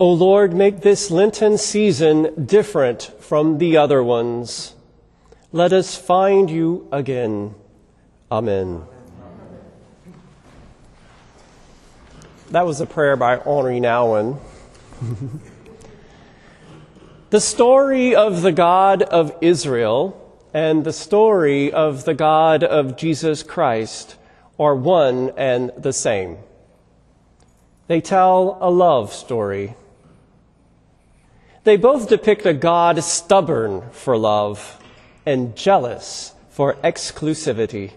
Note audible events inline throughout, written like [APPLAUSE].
O Lord, make this Lenten season different from the other ones. Let us find you again. Amen. That was a prayer by Henri Nouwen. [LAUGHS] the story of the God of Israel and the story of the God of Jesus Christ are one and the same. They tell a love story. They both depict a God stubborn for love and jealous for exclusivity.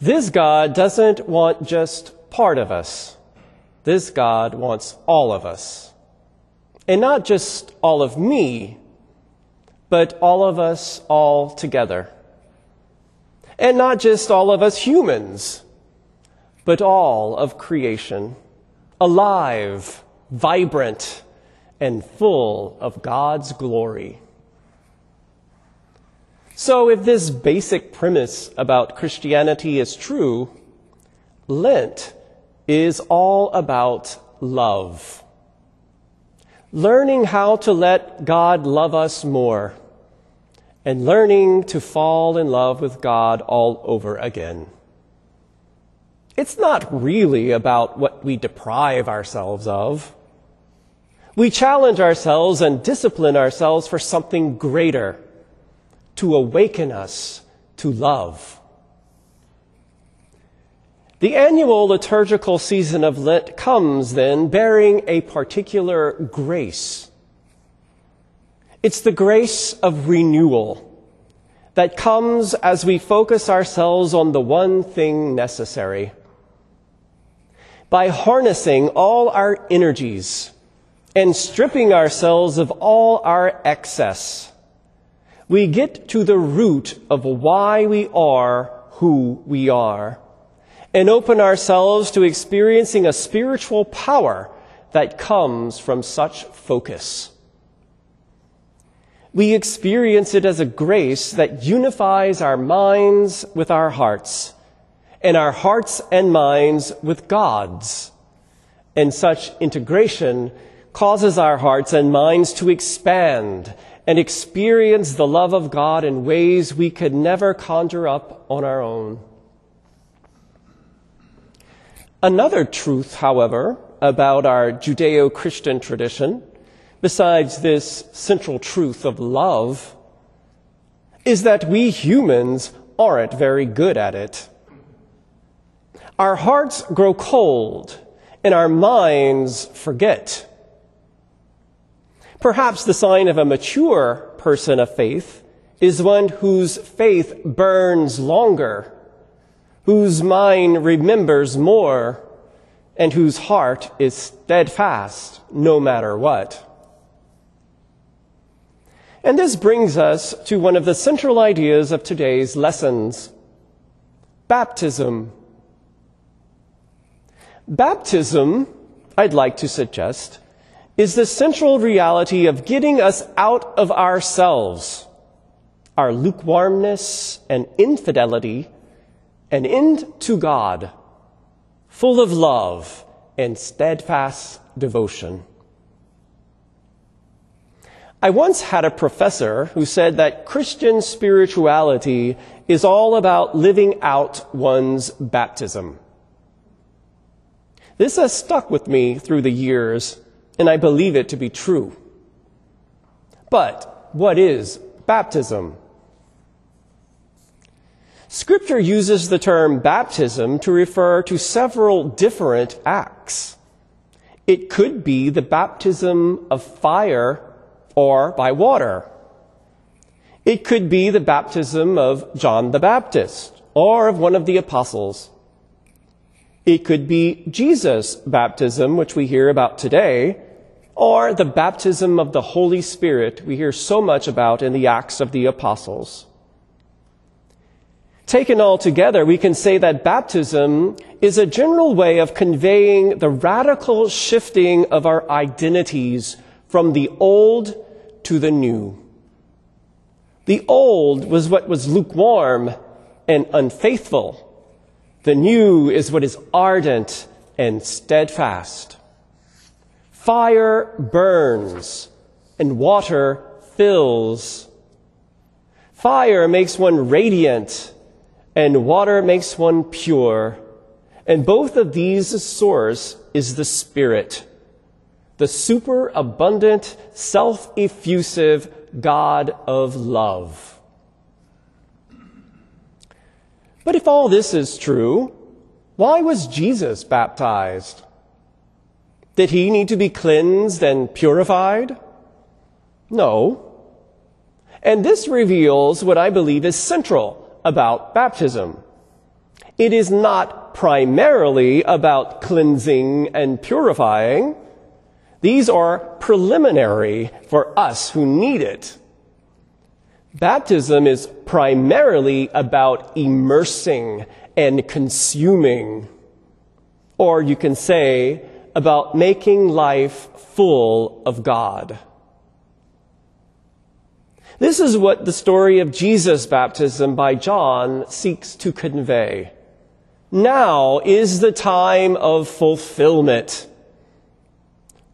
This God doesn't want just part of us. This God wants all of us. And not just all of me, but all of us all together. And not just all of us humans, but all of creation, alive, vibrant, and full of God's glory. So, if this basic premise about Christianity is true, Lent is all about love. Learning how to let God love us more and learning to fall in love with God all over again. It's not really about what we deprive ourselves of. We challenge ourselves and discipline ourselves for something greater to awaken us to love. The annual liturgical season of Lent comes then bearing a particular grace. It's the grace of renewal that comes as we focus ourselves on the one thing necessary. By harnessing all our energies and stripping ourselves of all our excess, we get to the root of why we are who we are and open ourselves to experiencing a spiritual power that comes from such focus. We experience it as a grace that unifies our minds with our hearts, and our hearts and minds with God's. And such integration causes our hearts and minds to expand and experience the love of God in ways we could never conjure up on our own. Another truth, however, about our Judeo Christian tradition, besides this central truth of love, is that we humans aren't very good at it. Our hearts grow cold and our minds forget. Perhaps the sign of a mature person of faith is one whose faith burns longer whose mind remembers more, and whose heart is steadfast no matter what. And this brings us to one of the central ideas of today's lessons baptism. Baptism, I'd like to suggest, is the central reality of getting us out of ourselves, our lukewarmness and infidelity and into God, full of love and steadfast devotion. I once had a professor who said that Christian spirituality is all about living out one's baptism. This has stuck with me through the years, and I believe it to be true. But what is baptism? Scripture uses the term baptism to refer to several different acts. It could be the baptism of fire or by water. It could be the baptism of John the Baptist or of one of the apostles. It could be Jesus' baptism, which we hear about today, or the baptism of the Holy Spirit we hear so much about in the Acts of the Apostles. Taken all together, we can say that baptism is a general way of conveying the radical shifting of our identities from the old to the new. The old was what was lukewarm and unfaithful. The new is what is ardent and steadfast. Fire burns and water fills. Fire makes one radiant and water makes one pure. And both of these source is the Spirit, the superabundant, self-effusive God of love. But if all this is true, why was Jesus baptized? Did he need to be cleansed and purified? No. And this reveals what I believe is central about baptism. It is not primarily about cleansing and purifying. These are preliminary for us who need it. Baptism is primarily about immersing and consuming. Or you can say about making life full of God. This is what the story of Jesus' baptism by John seeks to convey. Now is the time of fulfillment.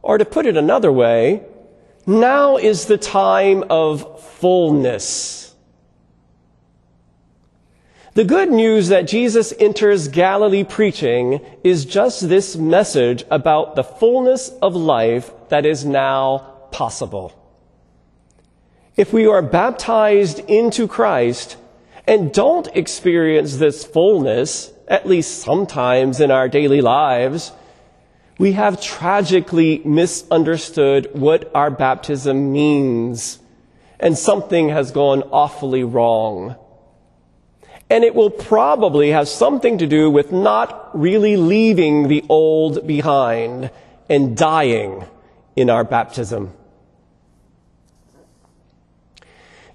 Or to put it another way, now is the time of fullness. The good news that Jesus enters Galilee preaching is just this message about the fullness of life that is now possible if we are baptized into Christ and don't experience this fullness, at least sometimes in our daily lives, we have tragically misunderstood what our baptism means, and something has gone awfully wrong. And it will probably have something to do with not really leaving the old behind and dying in our baptism.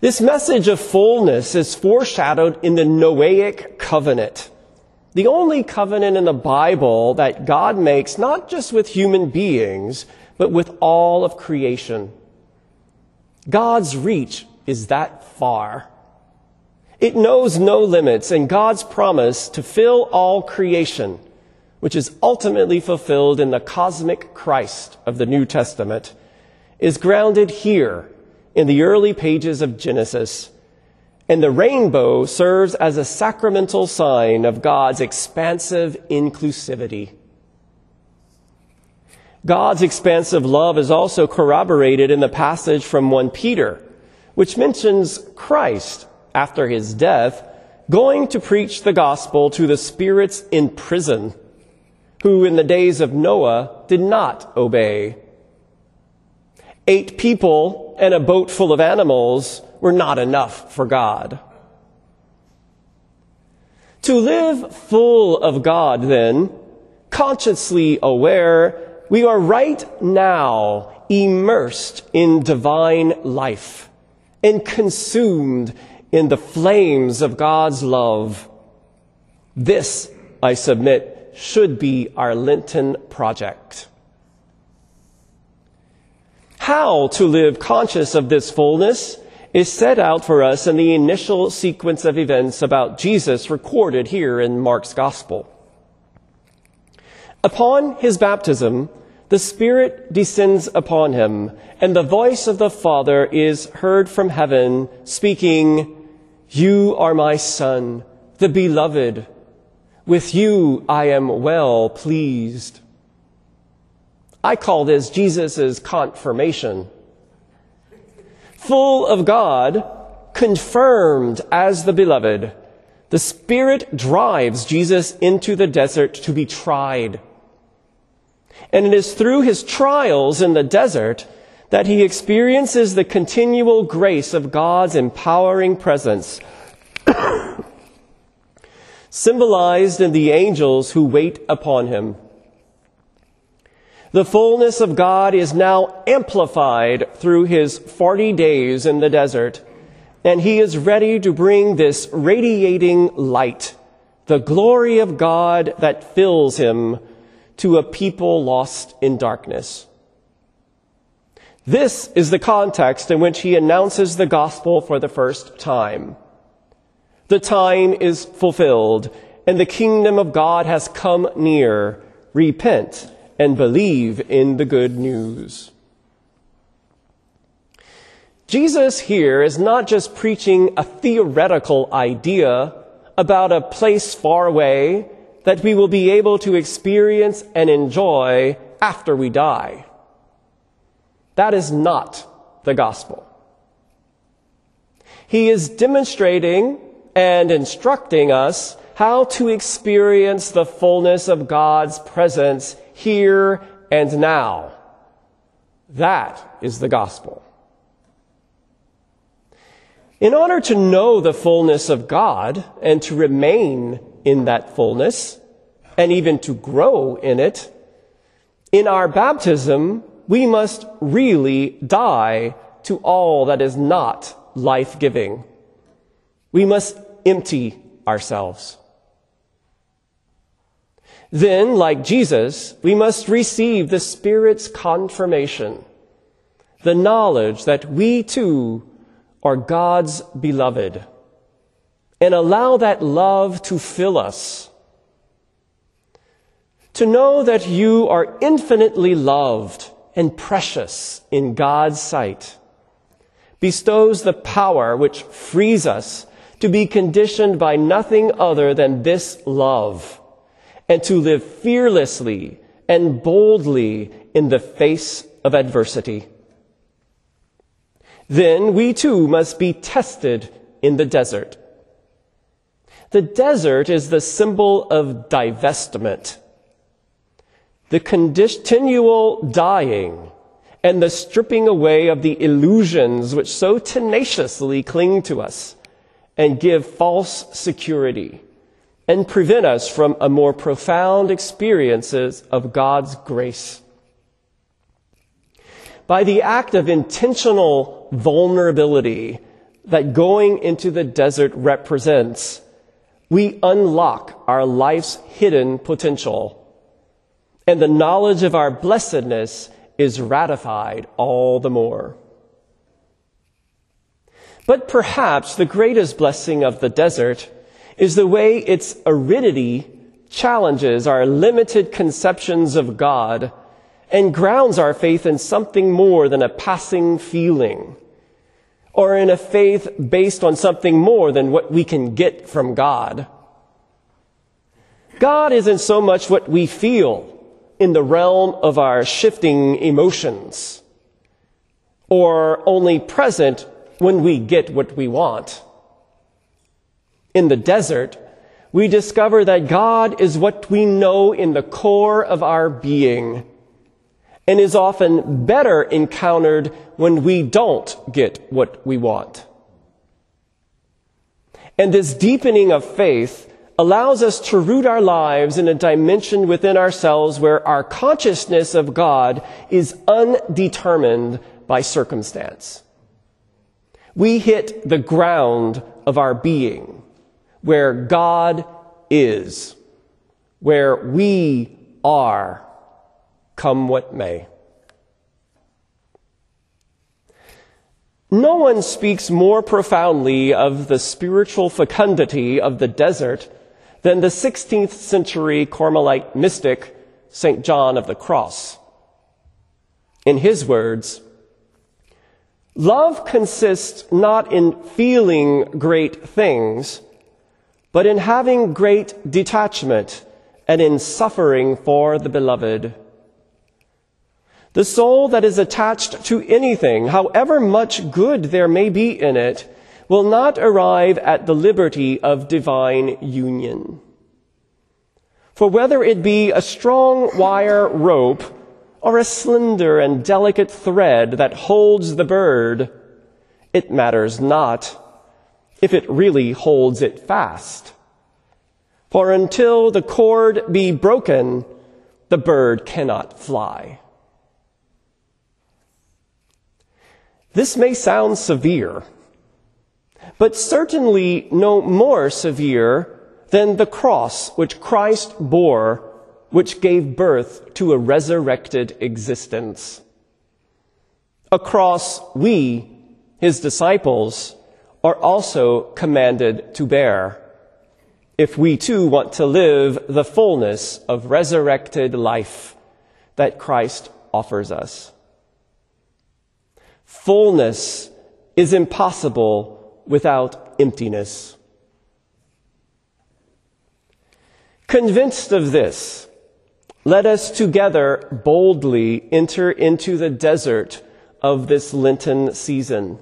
This message of fullness is foreshadowed in the Noahic covenant. The only covenant in the Bible that God makes not just with human beings, but with all of creation. God's reach is that far. It knows no limits, and God's promise to fill all creation, which is ultimately fulfilled in the cosmic Christ of the New Testament, is grounded here in the early pages of Genesis. And the rainbow serves as a sacramental sign of God's expansive inclusivity. God's expansive love is also corroborated in the passage from 1 Peter, which mentions Christ, after his death, going to preach the gospel to the spirits in prison, who in the days of Noah did not obey. Eight people and a boat full of animals were not enough for God. To live full of God, then, consciously aware, we are right now immersed in divine life and consumed in the flames of God's love. This, I submit, should be our Lenten project. How to live conscious of this fullness is set out for us in the initial sequence of events about Jesus recorded here in Mark's Gospel. Upon his baptism, the Spirit descends upon him, and the voice of the Father is heard from heaven, speaking, You are my Son, the beloved. With you I am well pleased. I call this Jesus' confirmation. Full of God, confirmed as the beloved, the Spirit drives Jesus into the desert to be tried. And it is through his trials in the desert that he experiences the continual grace of God's empowering presence, [COUGHS] symbolized in the angels who wait upon him. The fullness of God is now amplified through his 40 days in the desert, and he is ready to bring this radiating light, the glory of God that fills him, to a people lost in darkness. This is the context in which he announces the gospel for the first time. The time is fulfilled, and the kingdom of God has come near. Repent and believe in the good news. Jesus here is not just preaching a theoretical idea about a place far away that we will be able to experience and enjoy after we die. That is not the gospel. He is demonstrating and instructing us how to experience the fullness of God's presence here and now. That is the gospel. In order to know the fullness of God and to remain in that fullness, and even to grow in it, in our baptism, we must really die to all that is not life giving. We must empty ourselves. Then, like Jesus, we must receive the Spirit's confirmation, the knowledge that we too are God's beloved, and allow that love to fill us. To know that you are infinitely loved and precious in God's sight bestows the power which frees us to be conditioned by nothing other than this love and to live fearlessly and boldly in the face of adversity. Then we too must be tested in the desert. The desert is the symbol of divestment, the continual dying and the stripping away of the illusions which so tenaciously cling to us and give false security and prevent us from a more profound experiences of God's grace. By the act of intentional vulnerability that going into the desert represents, we unlock our life's hidden potential and the knowledge of our blessedness is ratified all the more. But perhaps the greatest blessing of the desert is the way its aridity challenges our limited conceptions of God and grounds our faith in something more than a passing feeling or in a faith based on something more than what we can get from God. God isn't so much what we feel in the realm of our shifting emotions or only present when we get what we want. In the desert, we discover that God is what we know in the core of our being and is often better encountered when we don't get what we want. And this deepening of faith allows us to root our lives in a dimension within ourselves where our consciousness of God is undetermined by circumstance. We hit the ground of our being where God is, where we are, come what may. No one speaks more profoundly of the spiritual fecundity of the desert than the 16th century Carmelite mystic, St. John of the Cross. In his words, love consists not in feeling great things, but in having great detachment and in suffering for the beloved. The soul that is attached to anything, however much good there may be in it, will not arrive at the liberty of divine union. For whether it be a strong wire rope or a slender and delicate thread that holds the bird, it matters not if it really holds it fast. For until the cord be broken, the bird cannot fly. This may sound severe, but certainly no more severe than the cross which Christ bore, which gave birth to a resurrected existence. A cross we, his disciples, are also commanded to bear if we too want to live the fullness of resurrected life that Christ offers us. Fullness is impossible without emptiness. Convinced of this, let us together boldly enter into the desert of this Lenten season,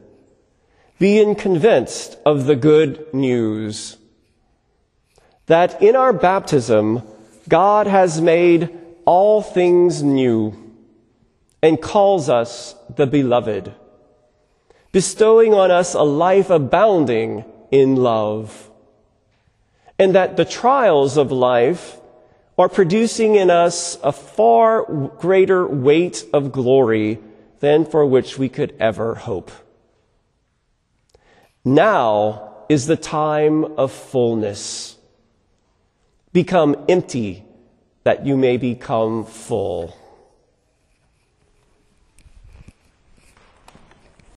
being convinced of the good news that in our baptism, God has made all things new and calls us the beloved, bestowing on us a life abounding in love, and that the trials of life are producing in us a far greater weight of glory than for which we could ever hope. Now is the time of fullness. Become empty that you may become full.